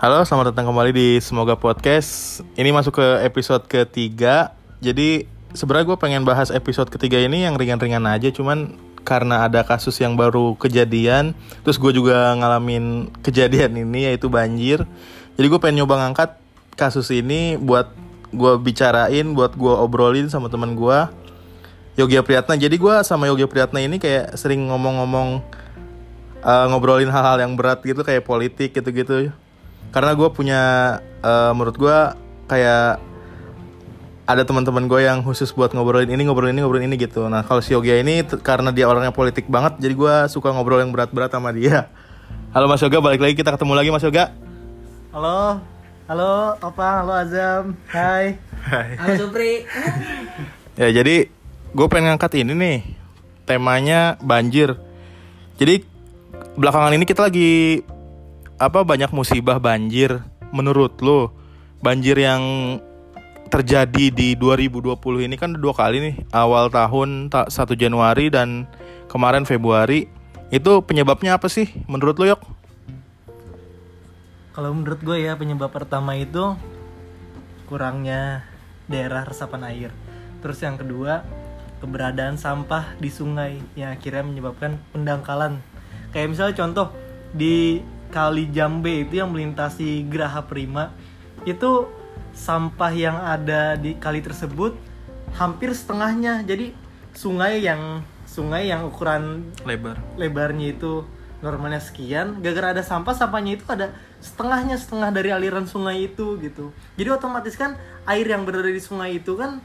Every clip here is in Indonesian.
Halo, selamat datang kembali di Semoga Podcast. Ini masuk ke episode ketiga. Jadi sebenarnya gue pengen bahas episode ketiga ini yang ringan-ringan aja, cuman karena ada kasus yang baru kejadian, terus gue juga ngalamin kejadian ini yaitu banjir. Jadi gue pengen nyoba ngangkat kasus ini buat gue bicarain, buat gue obrolin sama teman gue. Yogi Priyatna. Jadi gue sama Yogi Priyatna ini kayak sering ngomong-ngomong uh, ngobrolin hal-hal yang berat gitu kayak politik gitu-gitu karena gue punya uh, menurut gue kayak ada teman-teman gue yang khusus buat ngobrolin ini ngobrolin ini ngobrolin ini gitu. Nah kalau si Yoga ini karena dia orangnya politik banget jadi gue suka ngobrol yang berat-berat sama dia. Halo Mas Yoga balik lagi kita ketemu lagi Mas Yoga. Halo. Halo Opa halo Azam. Hai. Hai. Halo Supri. ya jadi gue pengen ngangkat ini nih temanya banjir. Jadi belakangan ini kita lagi apa banyak musibah banjir menurut lo? Banjir yang terjadi di 2020 ini kan dua kali nih awal tahun 1 Januari dan kemarin Februari. Itu penyebabnya apa sih menurut lo yok? Kalau menurut gue ya penyebab pertama itu kurangnya daerah resapan air. Terus yang kedua keberadaan sampah di sungai yang akhirnya menyebabkan pendangkalan. Kayak misalnya contoh di kali Jambe itu yang melintasi Geraha Prima itu sampah yang ada di kali tersebut hampir setengahnya. Jadi sungai yang sungai yang ukuran lebar. lebarnya itu normalnya sekian gara-gara ada sampah sampahnya itu ada setengahnya setengah dari aliran sungai itu gitu. Jadi otomatis kan air yang berada di sungai itu kan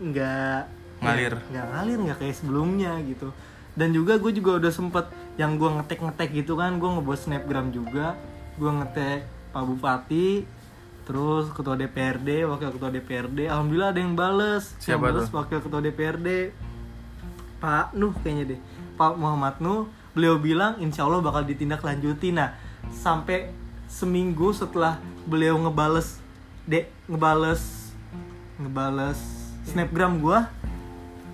nggak Ngalir. nggak ngalir nggak kayak sebelumnya gitu. Dan juga gue juga udah sempet yang gue ngetek ngetek gitu kan gue ngebuat snapgram juga gue ngetek pak bupati terus ketua DPRD wakil ketua DPRD alhamdulillah ada yang bales. Yang Siapa bales tuh? wakil ketua DPRD Pak Nuh kayaknya deh. Pak Muhammad Nuh beliau bilang insya Allah bakal ditindaklanjuti. Nah sampai seminggu setelah beliau ngebales dek ngebales ngebales snapgram gua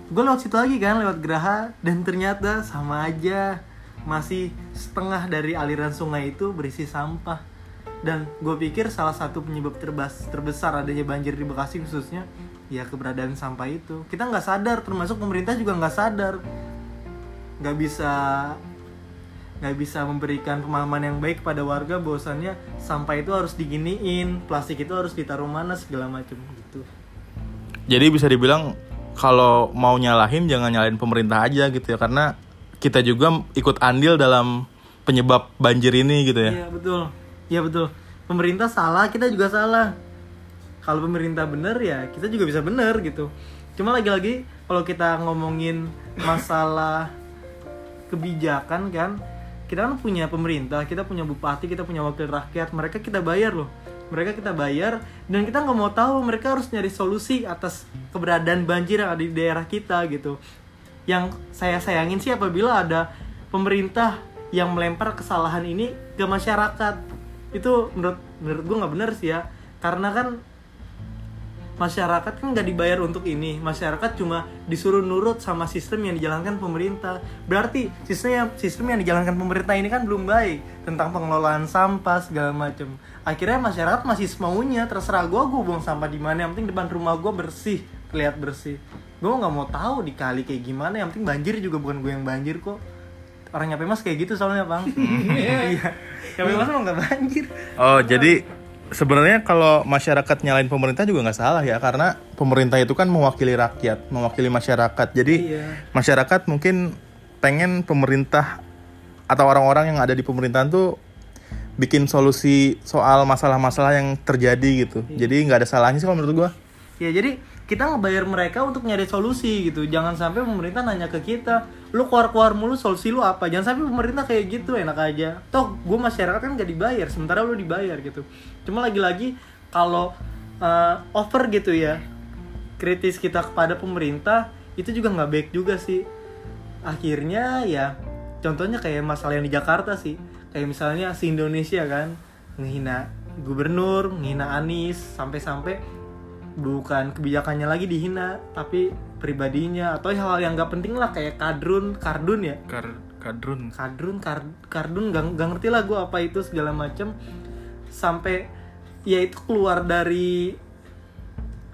gue lewat situ lagi kan lewat Geraha dan ternyata sama aja masih setengah dari aliran sungai itu berisi sampah. Dan gue pikir salah satu penyebab terbas, terbesar adanya banjir di Bekasi khususnya ya keberadaan sampah itu. Kita nggak sadar termasuk pemerintah juga nggak sadar. Nggak bisa nggak bisa memberikan pemahaman yang baik pada warga bahwasannya sampah itu harus diginiin plastik itu harus ditaruh mana segala macam gitu. Jadi bisa dibilang kalau mau nyalahin jangan nyalahin pemerintah aja gitu ya karena kita juga ikut andil dalam penyebab banjir ini gitu ya. Iya betul, iya betul. Pemerintah salah, kita juga salah. Kalau pemerintah bener ya kita juga bisa bener gitu. Cuma lagi-lagi kalau kita ngomongin masalah kebijakan kan, kita kan punya pemerintah, kita punya bupati, kita punya wakil rakyat, mereka kita bayar loh. Mereka kita bayar dan kita nggak mau tahu mereka harus nyari solusi atas keberadaan banjir yang ada di daerah kita gitu. Yang saya sayangin sih apabila ada pemerintah yang melempar kesalahan ini ke masyarakat. Itu menurut menurut gue nggak benar sih ya. Karena kan masyarakat kan nggak dibayar untuk ini. Masyarakat cuma disuruh nurut sama sistem yang dijalankan pemerintah. Berarti sistem yang sistem yang dijalankan pemerintah ini kan belum baik. Tentang pengelolaan sampah segala macam akhirnya masyarakat masih semaunya. Terserah gue gue buang sampah di mana. Yang penting depan rumah gue bersih terlihat bersih gue nggak mau tahu di kali kayak gimana yang penting banjir juga bukan gue yang banjir kok orang nyampe mas kayak gitu soalnya bang iya nyampe mas emang nggak banjir Oh, jadi sebenarnya kalau masyarakat nyalain pemerintah juga nggak salah ya karena pemerintah itu kan mewakili rakyat, mewakili masyarakat. Jadi Iya. masyarakat mungkin pengen pemerintah atau orang-orang yang ada di pemerintahan tuh bikin solusi soal masalah-masalah yang terjadi gitu. Jadi nggak ada salahnya sih kalau menurut gua. Ya jadi kita ngebayar mereka untuk nyari solusi gitu. Jangan sampai pemerintah nanya ke kita, lu keluar-keluar mulu solusi lu apa? Jangan sampai pemerintah kayak gitu enak aja. Toh gue masyarakat kan gak dibayar, sementara lu dibayar gitu. Cuma lagi-lagi kalau uh, over gitu ya, kritis kita kepada pemerintah itu juga nggak baik juga sih. Akhirnya ya, contohnya kayak masalah yang di Jakarta sih. Kayak misalnya si Indonesia kan ngehina gubernur, ngehina Anies, sampai-sampai bukan kebijakannya lagi dihina tapi pribadinya atau hal-hal yang nggak penting lah kayak kadrun kardun ya. Kadrun. Kadrun kar, kardun gak, gak ngerti lah gue apa itu segala macem. Sampai ya itu keluar dari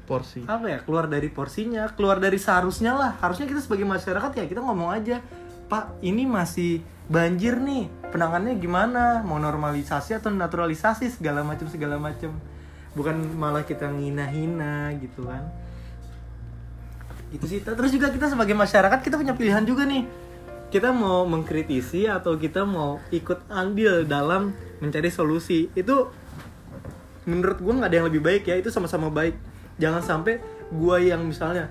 porsi. Apa ya? Keluar dari porsinya keluar dari seharusnya lah. Harusnya kita sebagai masyarakat ya kita ngomong aja pak ini masih banjir nih. Penanganannya gimana? Mau normalisasi atau naturalisasi segala macam segala macam bukan malah kita ngina-hina gitu kan. Itu sih. Terus juga kita sebagai masyarakat kita punya pilihan juga nih. Kita mau mengkritisi atau kita mau ikut andil dalam mencari solusi. Itu menurut gue nggak ada yang lebih baik ya. Itu sama-sama baik. Jangan sampai gue yang misalnya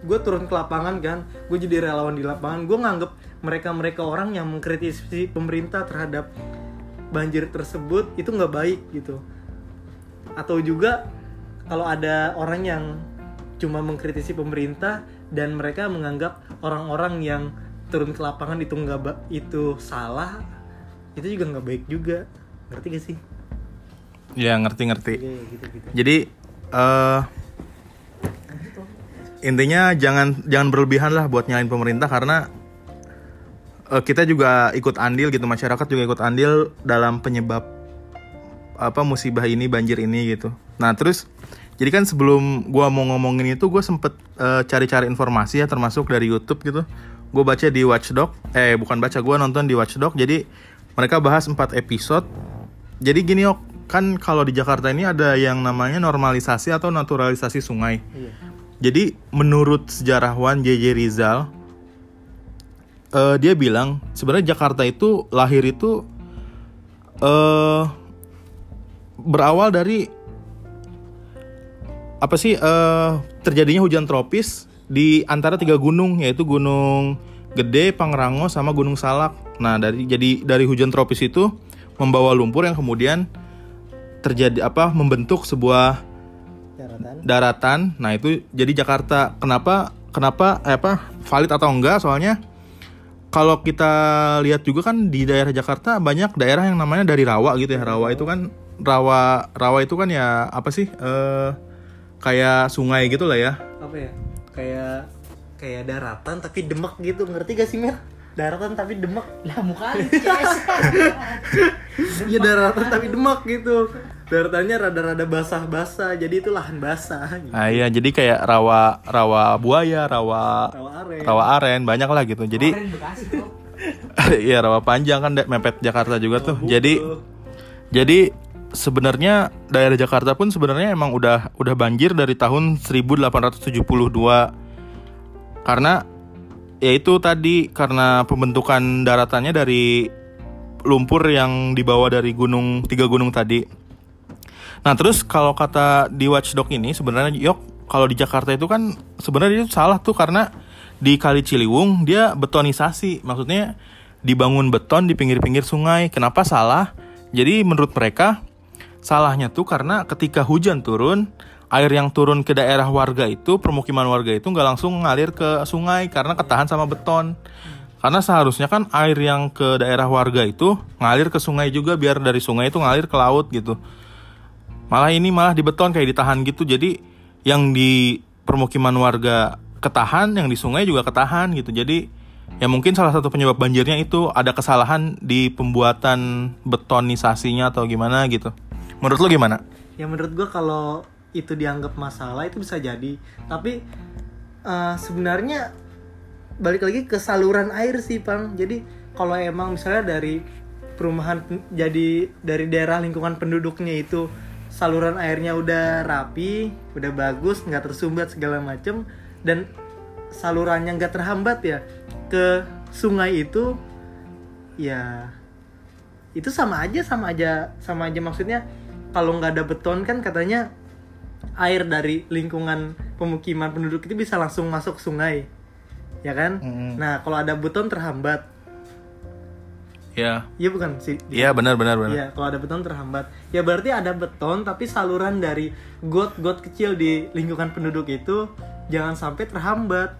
gue turun ke lapangan kan gue jadi relawan di lapangan gue nganggep mereka mereka orang yang mengkritisi pemerintah terhadap banjir tersebut itu nggak baik gitu atau juga kalau ada orang yang cuma mengkritisi pemerintah dan mereka menganggap orang-orang yang turun ke lapangan itu nggak itu salah itu juga nggak baik juga. Ngerti gak sih? Ya ngerti ngerti. Iya, gitu gitu. Jadi eh intinya jangan jangan berlebihan lah buat nyalain pemerintah karena eh, kita juga ikut andil gitu masyarakat juga ikut andil dalam penyebab apa musibah ini banjir ini gitu. Nah terus jadi kan sebelum gua mau ngomongin itu gue sempet eh, cari-cari informasi ya termasuk dari YouTube gitu. Gue baca di Watchdog eh bukan baca gue nonton di Watchdog. Jadi mereka bahas 4 episode. Jadi gini ok kan kalau di Jakarta ini ada yang namanya normalisasi atau naturalisasi sungai. Iya. Jadi menurut sejarawan JJ Rizal, eh, dia bilang sebenarnya Jakarta itu lahir itu eh berawal dari apa sih eh terjadinya hujan tropis di antara tiga gunung yaitu Gunung Gede, Pangrango, sama Gunung Salak. Nah dari jadi dari hujan tropis itu membawa lumpur yang kemudian terjadi apa membentuk sebuah daratan daratan. Nah, itu jadi Jakarta. Kenapa kenapa eh, apa valid atau enggak? Soalnya kalau kita lihat juga kan di daerah Jakarta banyak daerah yang namanya dari rawa gitu ya. Rawa itu kan rawa rawa itu kan ya apa sih? eh kayak sungai gitu lah ya. apa ya kayak kayak daratan tapi demek gitu ngerti gak sih Mir daratan tapi demek lah muka. Iya daratan tapi demek gitu daratannya rada-rada basah-basah jadi itu lahan basah gitu. Nah, iya jadi kayak rawa rawa buaya, rawa rawa aren rawa aren banyak lah gitu. Jadi Bekasi tuh. iya rawa panjang kan mepet Jakarta juga tuh. Buku. Jadi Jadi sebenarnya daerah Jakarta pun sebenarnya emang udah udah banjir dari tahun 1872 karena ya itu tadi karena pembentukan daratannya dari lumpur yang dibawa dari gunung tiga gunung tadi. Nah terus kalau kata di Watchdog ini sebenarnya yok kalau di Jakarta itu kan sebenarnya itu salah tuh karena di Kali Ciliwung dia betonisasi maksudnya dibangun beton di pinggir-pinggir sungai. Kenapa salah? Jadi menurut mereka salahnya tuh karena ketika hujan turun air yang turun ke daerah warga itu permukiman warga itu nggak langsung ngalir ke sungai karena ketahan sama beton. Karena seharusnya kan air yang ke daerah warga itu ngalir ke sungai juga biar dari sungai itu ngalir ke laut gitu. Malah ini malah di beton kayak ditahan gitu. Jadi yang di permukiman warga ketahan yang di sungai juga ketahan gitu. Jadi ya mungkin salah satu penyebab banjirnya itu ada kesalahan di pembuatan betonisasinya atau gimana gitu menurut lo gimana? Ya menurut gua kalau itu dianggap masalah itu bisa jadi. Tapi eh, sebenarnya balik lagi ke saluran air sih pang jadi kalau emang misalnya dari perumahan jadi dari daerah lingkungan penduduknya itu saluran airnya udah rapi udah bagus nggak tersumbat segala macem dan salurannya nggak terhambat ya ke sungai itu ya itu sama aja sama aja sama aja maksudnya kalau nggak ada beton kan katanya air dari lingkungan pemukiman penduduk itu bisa langsung masuk ke sungai ya kan Mm-mm. nah kalau ada beton terhambat ya iya bukan sih iya benar benar benar Iya, kalau ada beton terhambat. Ya berarti ada beton tapi saluran dari got-got kecil di lingkungan penduduk itu jangan sampai terhambat.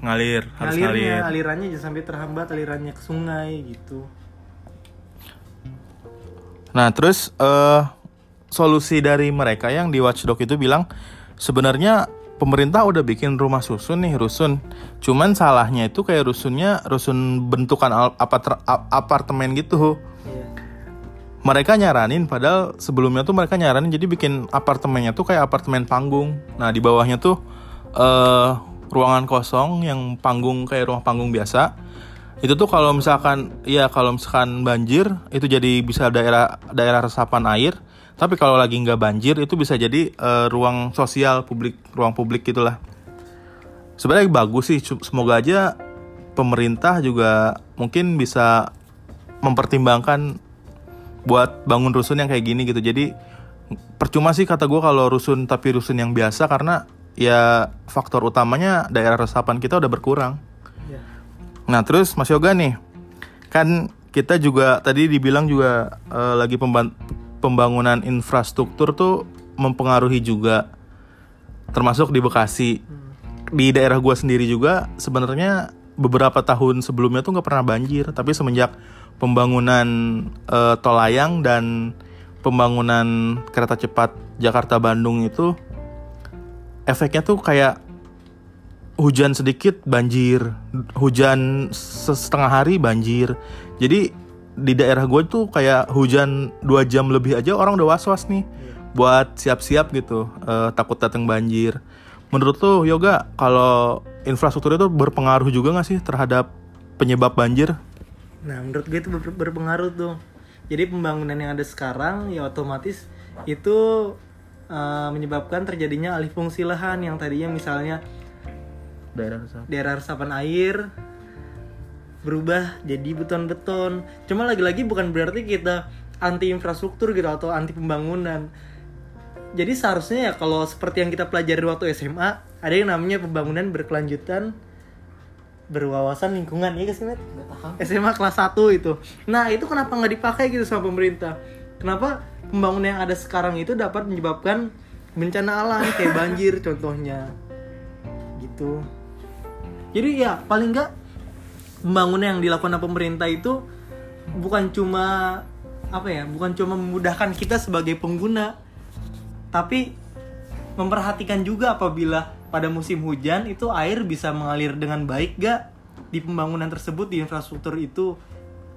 ngalir harus Alirnya, ngalir alirannya jangan sampai terhambat alirannya ke sungai gitu. Nah, terus eh solusi dari mereka yang di Watchdog itu bilang sebenarnya pemerintah udah bikin rumah susun nih rusun. Cuman salahnya itu kayak rusunnya rusun bentukan al- apart- a- apartemen gitu. Iya. mereka nyaranin padahal sebelumnya tuh mereka nyaranin jadi bikin apartemennya tuh kayak apartemen panggung. Nah di bawahnya tuh eh ruangan kosong yang panggung kayak rumah panggung biasa itu tuh kalau misalkan ya kalau misalkan banjir itu jadi bisa daerah daerah resapan air. Tapi kalau lagi nggak banjir itu bisa jadi eh, ruang sosial publik ruang publik gitulah. Sebenarnya bagus sih semoga aja pemerintah juga mungkin bisa mempertimbangkan buat bangun rusun yang kayak gini gitu. Jadi percuma sih kata gue kalau rusun tapi rusun yang biasa karena ya faktor utamanya daerah resapan kita udah berkurang. Nah terus Mas Yoga nih, kan kita juga tadi dibilang juga eh, lagi pemban- pembangunan infrastruktur tuh mempengaruhi juga, termasuk di Bekasi. Di daerah gua sendiri juga sebenarnya beberapa tahun sebelumnya tuh nggak pernah banjir, tapi semenjak pembangunan eh, tol layang dan pembangunan kereta cepat Jakarta Bandung itu efeknya tuh kayak hujan sedikit banjir, hujan setengah hari banjir. Jadi di daerah gue tuh kayak hujan dua jam lebih aja orang udah was was nih buat siap-siap gitu eh, takut datang banjir. Menurut tuh Yoga kalau infrastruktur itu berpengaruh juga nggak sih terhadap penyebab banjir? Nah, menurut gue itu ber- berpengaruh tuh. Jadi pembangunan yang ada sekarang ya otomatis itu eh, menyebabkan terjadinya alih fungsi lahan yang tadinya misalnya Daerah resapan. daerah resapan air berubah jadi beton-beton. Cuma lagi-lagi bukan berarti kita anti infrastruktur gitu atau anti pembangunan. Jadi seharusnya ya kalau seperti yang kita pelajari waktu SMA, ada yang namanya pembangunan berkelanjutan berwawasan lingkungan ya guys SMA kelas 1 itu. Nah, itu kenapa nggak dipakai gitu sama pemerintah? Kenapa pembangunan yang ada sekarang itu dapat menyebabkan bencana alam kayak banjir contohnya. Gitu. Jadi ya paling nggak pembangunan yang dilakukan pemerintah itu bukan cuma apa ya, bukan cuma memudahkan kita sebagai pengguna, tapi memperhatikan juga apabila pada musim hujan itu air bisa mengalir dengan baik gak di pembangunan tersebut di infrastruktur itu.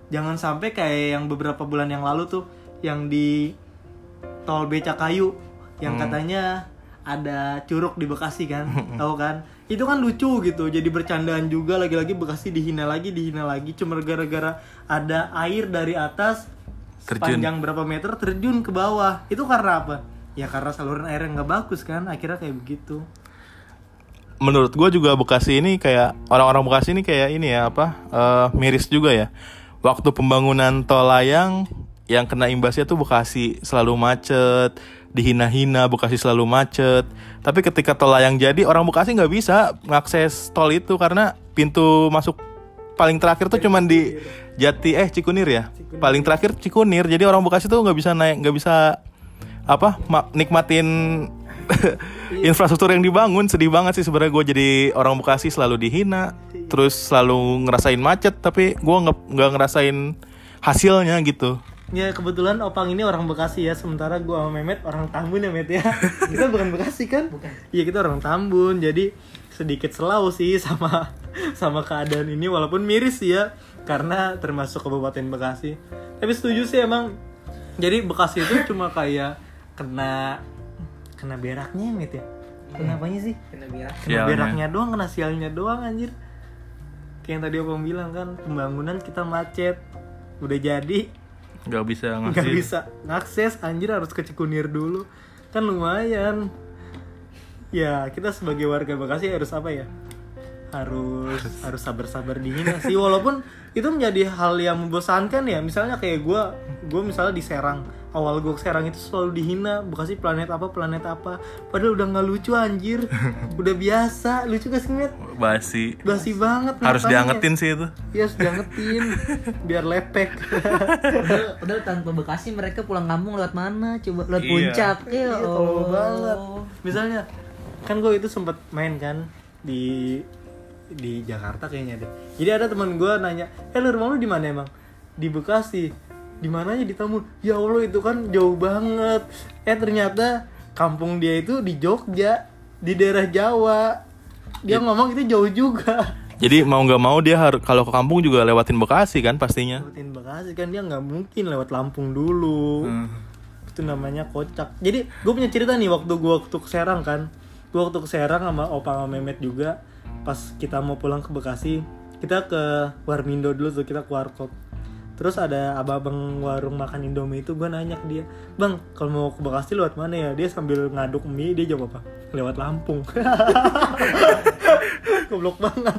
Jangan sampai kayak yang beberapa bulan yang lalu tuh yang di tol Becakayu yang katanya ada curug di Bekasi kan tahu kan itu kan lucu gitu jadi bercandaan juga. Lagi-lagi Bekasi dihina lagi dihina lagi. Cuma gara-gara ada air dari atas Terjun. sepanjang berapa meter terjun ke bawah. Itu karena apa? Ya karena saluran air yang nggak bagus kan? Akhirnya kayak begitu. Menurut gue juga Bekasi ini kayak orang-orang Bekasi ini kayak ini ya apa eh, miris juga ya. Waktu pembangunan tol layang yang kena imbasnya tuh Bekasi. Selalu macet dihina-hina Bekasi selalu macet. Tapi ketika tol layang jadi orang Bekasi nggak bisa mengakses tol itu karena pintu masuk paling terakhir tuh cuman di Jati eh Cikunir ya? Paling terakhir Cikunir. Jadi orang Bekasi tuh nggak bisa naik nggak bisa apa ma- nikmatin infrastruktur yang dibangun. Sedih banget sih sebenarnya gue jadi orang Bekasi selalu dihina terus selalu ngerasain macet tapi gue nggak nggak ngerasain hasilnya gitu Ya kebetulan Opang ini orang Bekasi ya, sementara gua sama Memet orang Tambun ya Met ya. kita bukan Bekasi kan? Iya kita orang Tambun, jadi sedikit selau sih sama sama keadaan ini walaupun miris sih ya karena termasuk Kabupaten Bekasi. Tapi setuju sih emang. Jadi Bekasi itu cuma kayak kena kena beraknya Met ya. Kenapanya sih? kena biar Kena Sialnya. beraknya doang, kena sialnya doang anjir. Kayak yang tadi Opang bilang kan, pembangunan kita macet. Udah jadi, nggak bisa nggak ngasih bisa. Ngakses anjir harus ke Cikunir dulu. Kan lumayan. Ya kita sebagai warga Bekasi harus apa ya harus harus sabar-sabar dihina sih? Walaupun itu menjadi hal yang membosankan ya. Misalnya kayak gue gue misalnya di Serang. Awal gue Serang itu selalu dihina. Bekasi planet apa planet apa. Padahal udah nggak lucu anjir. Udah biasa. Lucu gak sih Met? basi. Basi banget harus matanya. diangetin sih itu. Iya harus diangetin. Biar lepek. Padahal, padahal tanpa Bekasi mereka pulang kampung lewat mana? Coba lewat Iya. puncak. Ya Iya, Allah. banget. Misalnya, kan gue itu sempet main kan di di Jakarta kayaknya deh. Jadi ada teman gue nanya, eh lu rumah lu di mana emang? Di Bekasi. Di mananya di Tambun? Ya Allah itu kan jauh banget. Eh ternyata kampung dia itu di Jogja. di daerah Jawa dia ngomong itu jauh juga Jadi mau nggak mau dia harus kalau ke kampung juga lewatin Bekasi kan pastinya. lewatin Bekasi kan dia nggak mungkin lewat Lampung dulu Hmm. itu namanya kocak jadi gue punya cerita nih waktu gue waktu ke Serang kan gue waktu ke Serang sama opa sama Memet juga pas kita mau pulang ke Bekasi kita ke Warmindo dulu tuh kita ke warkop terus ada abang-abang warung makan Indomie itu gue nanya ke dia bang kalau mau ke Bekasi lewat mana ya dia sambil ngaduk mie dia jawab apa lewat Lampung goblok banget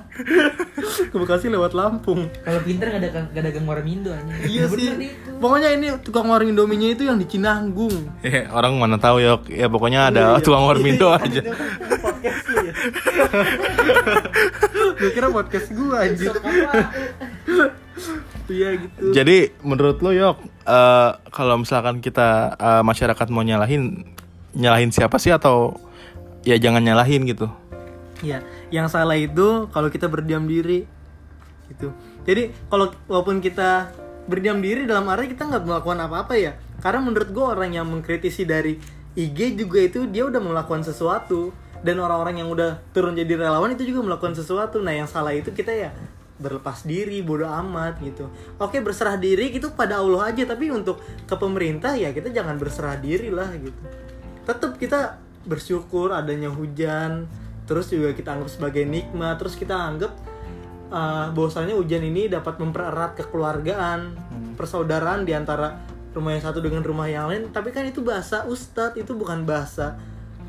ke Bekasi lewat Lampung Kalau pinter gak ada gak ada gang Warmindo aja. Iya sih. Pokoknya ini tukang warung Indominya itu yang di Cinanggung. Eh, orang mana tahu ya, ya pokoknya ada Iya, iya. tukang warmindo Iya, aja. Podcast lu ya. Gue kira podcast gue aja. Iya gitu. Jadi menurut lo yok, eh, kalau misalkan kita eh, masyarakat mau nyalahin, nyalahin siapa sih atau ya jangan nyalahin gitu. Iya, yang salah itu kalau kita berdiam diri gitu. Jadi kalau walaupun kita berdiam diri dalam arti kita nggak melakukan apa-apa ya. Karena menurut gue orang yang mengkritisi dari IG juga itu dia udah melakukan sesuatu dan orang-orang yang udah turun jadi relawan itu juga melakukan sesuatu. Nah yang salah itu kita ya berlepas diri, bodoh amat gitu. Oke berserah diri itu pada Allah aja tapi untuk ke pemerintah ya kita jangan berserah diri lah gitu. Tetap kita bersyukur adanya hujan terus juga kita anggap sebagai nikmat terus kita anggap uh, bahwasanya hujan ini dapat mempererat kekeluargaan persaudaraan di antara rumah yang satu dengan rumah yang lain. Tapi kan itu bahasa ustadz itu bukan bahasa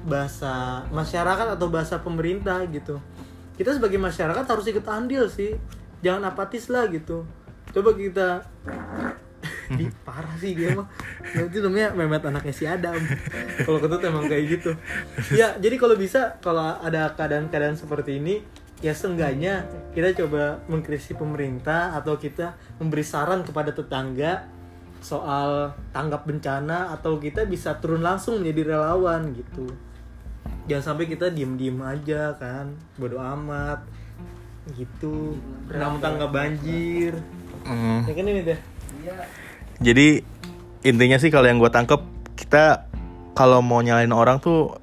bahasa masyarakat atau bahasa pemerintah gitu kita sebagai masyarakat harus ikut andil sih. Jangan apatis lah gitu. Coba kita Ih, parah sih dia mah. Itu namanya memet anaknya si Adam. Kalau ketut emang kayak gitu. Ya jadi kalau bisa kalau ada keadaan-keadaan seperti ini ya seenggaknya kita coba mengkritisi pemerintah atau kita memberi saran kepada tetangga soal tanggap bencana atau kita bisa turun langsung menjadi relawan gitu jangan sampai kita diem-diem aja kan bodo amat gitu. Nggak banjir? Hmm. ya kan ini deh. Jadi intinya sih kalau yang gue tangkep kita kalau mau nyalain orang tuh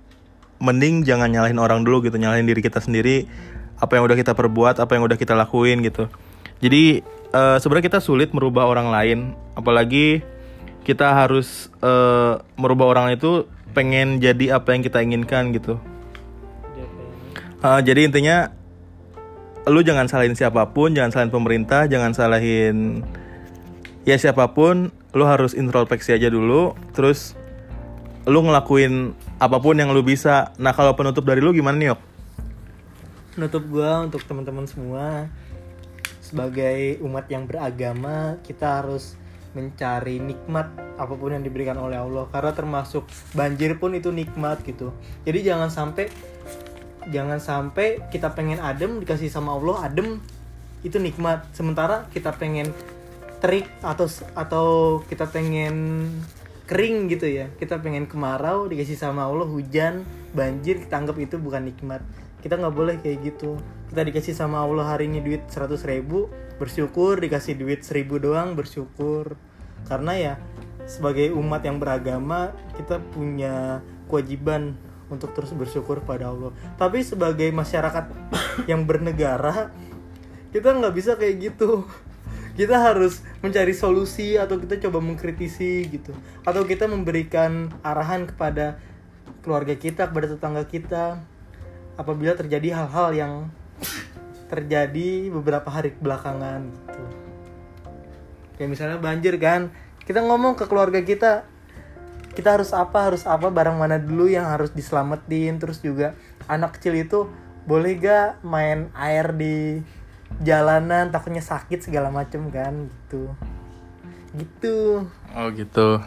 mending jangan nyalahin orang dulu gitu, nyalahin diri kita sendiri apa yang udah kita perbuat, apa yang udah kita lakuin gitu. Jadi eh, sebenarnya kita sulit merubah orang lain, apalagi kita harus eh, merubah orang itu pengen jadi apa yang kita inginkan gitu. Eh, jadi intinya lu jangan salahin siapa pun, jangan salahin pemerintah, jangan salahin ya siapa pun, lu harus introspeksi aja dulu, terus lu ngelakuin apa pun yang lu bisa. Nah kalau penutup dari lu gimana nih Yok? penutup gua untuk teman-teman semua sebagai umat yang beragama kita harus mencari nikmat apa pun yang diberikan oleh Allah. Karena termasuk banjir pun itu nikmat gitu. Jadi jangan sampai jangan sampai kita pengen adem dikasih sama Allah adem itu nikmat. Sementara kita pengen terik atau atau kita pengen kering gitu ya. Kita pengen kemarau dikasih sama Allah hujan banjir kita anggap itu bukan nikmat. Kita nggak boleh kayak gitu kita dikasih sama Allah hari ini duit 100 ribu bersyukur dikasih duit 1000 doang bersyukur. Karena ya sebagai umat yang beragama kita punya kewajiban untuk terus bersyukur pada Allah. Tapi sebagai masyarakat yang bernegara kita nggak bisa kayak gitu. Kita harus mencari solusi atau kita coba mengkritisi gitu. Atau kita memberikan arahan kepada keluarga kita kepada tetangga kita apabila terjadi hal-hal yang terjadi beberapa hari belakangan gitu kayak misalnya banjir kan kita ngomong ke keluarga kita kita harus apa harus apa barang mana dulu yang harus diselamatin terus juga anak kecil itu boleh gak main air di jalanan takutnya sakit segala macem kan gitu gitu Oh gitu.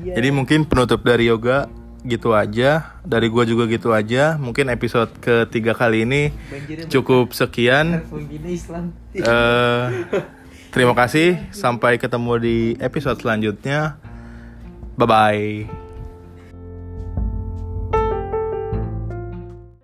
Iya. Jadi mungkin penutup dari yoga gitu aja, dari gua juga gitu aja. Mungkin episode ketiga kali ini Banjirnya cukup sekian. Eh, terima kasih. Sampai ketemu di episode selanjutnya. Bye bye.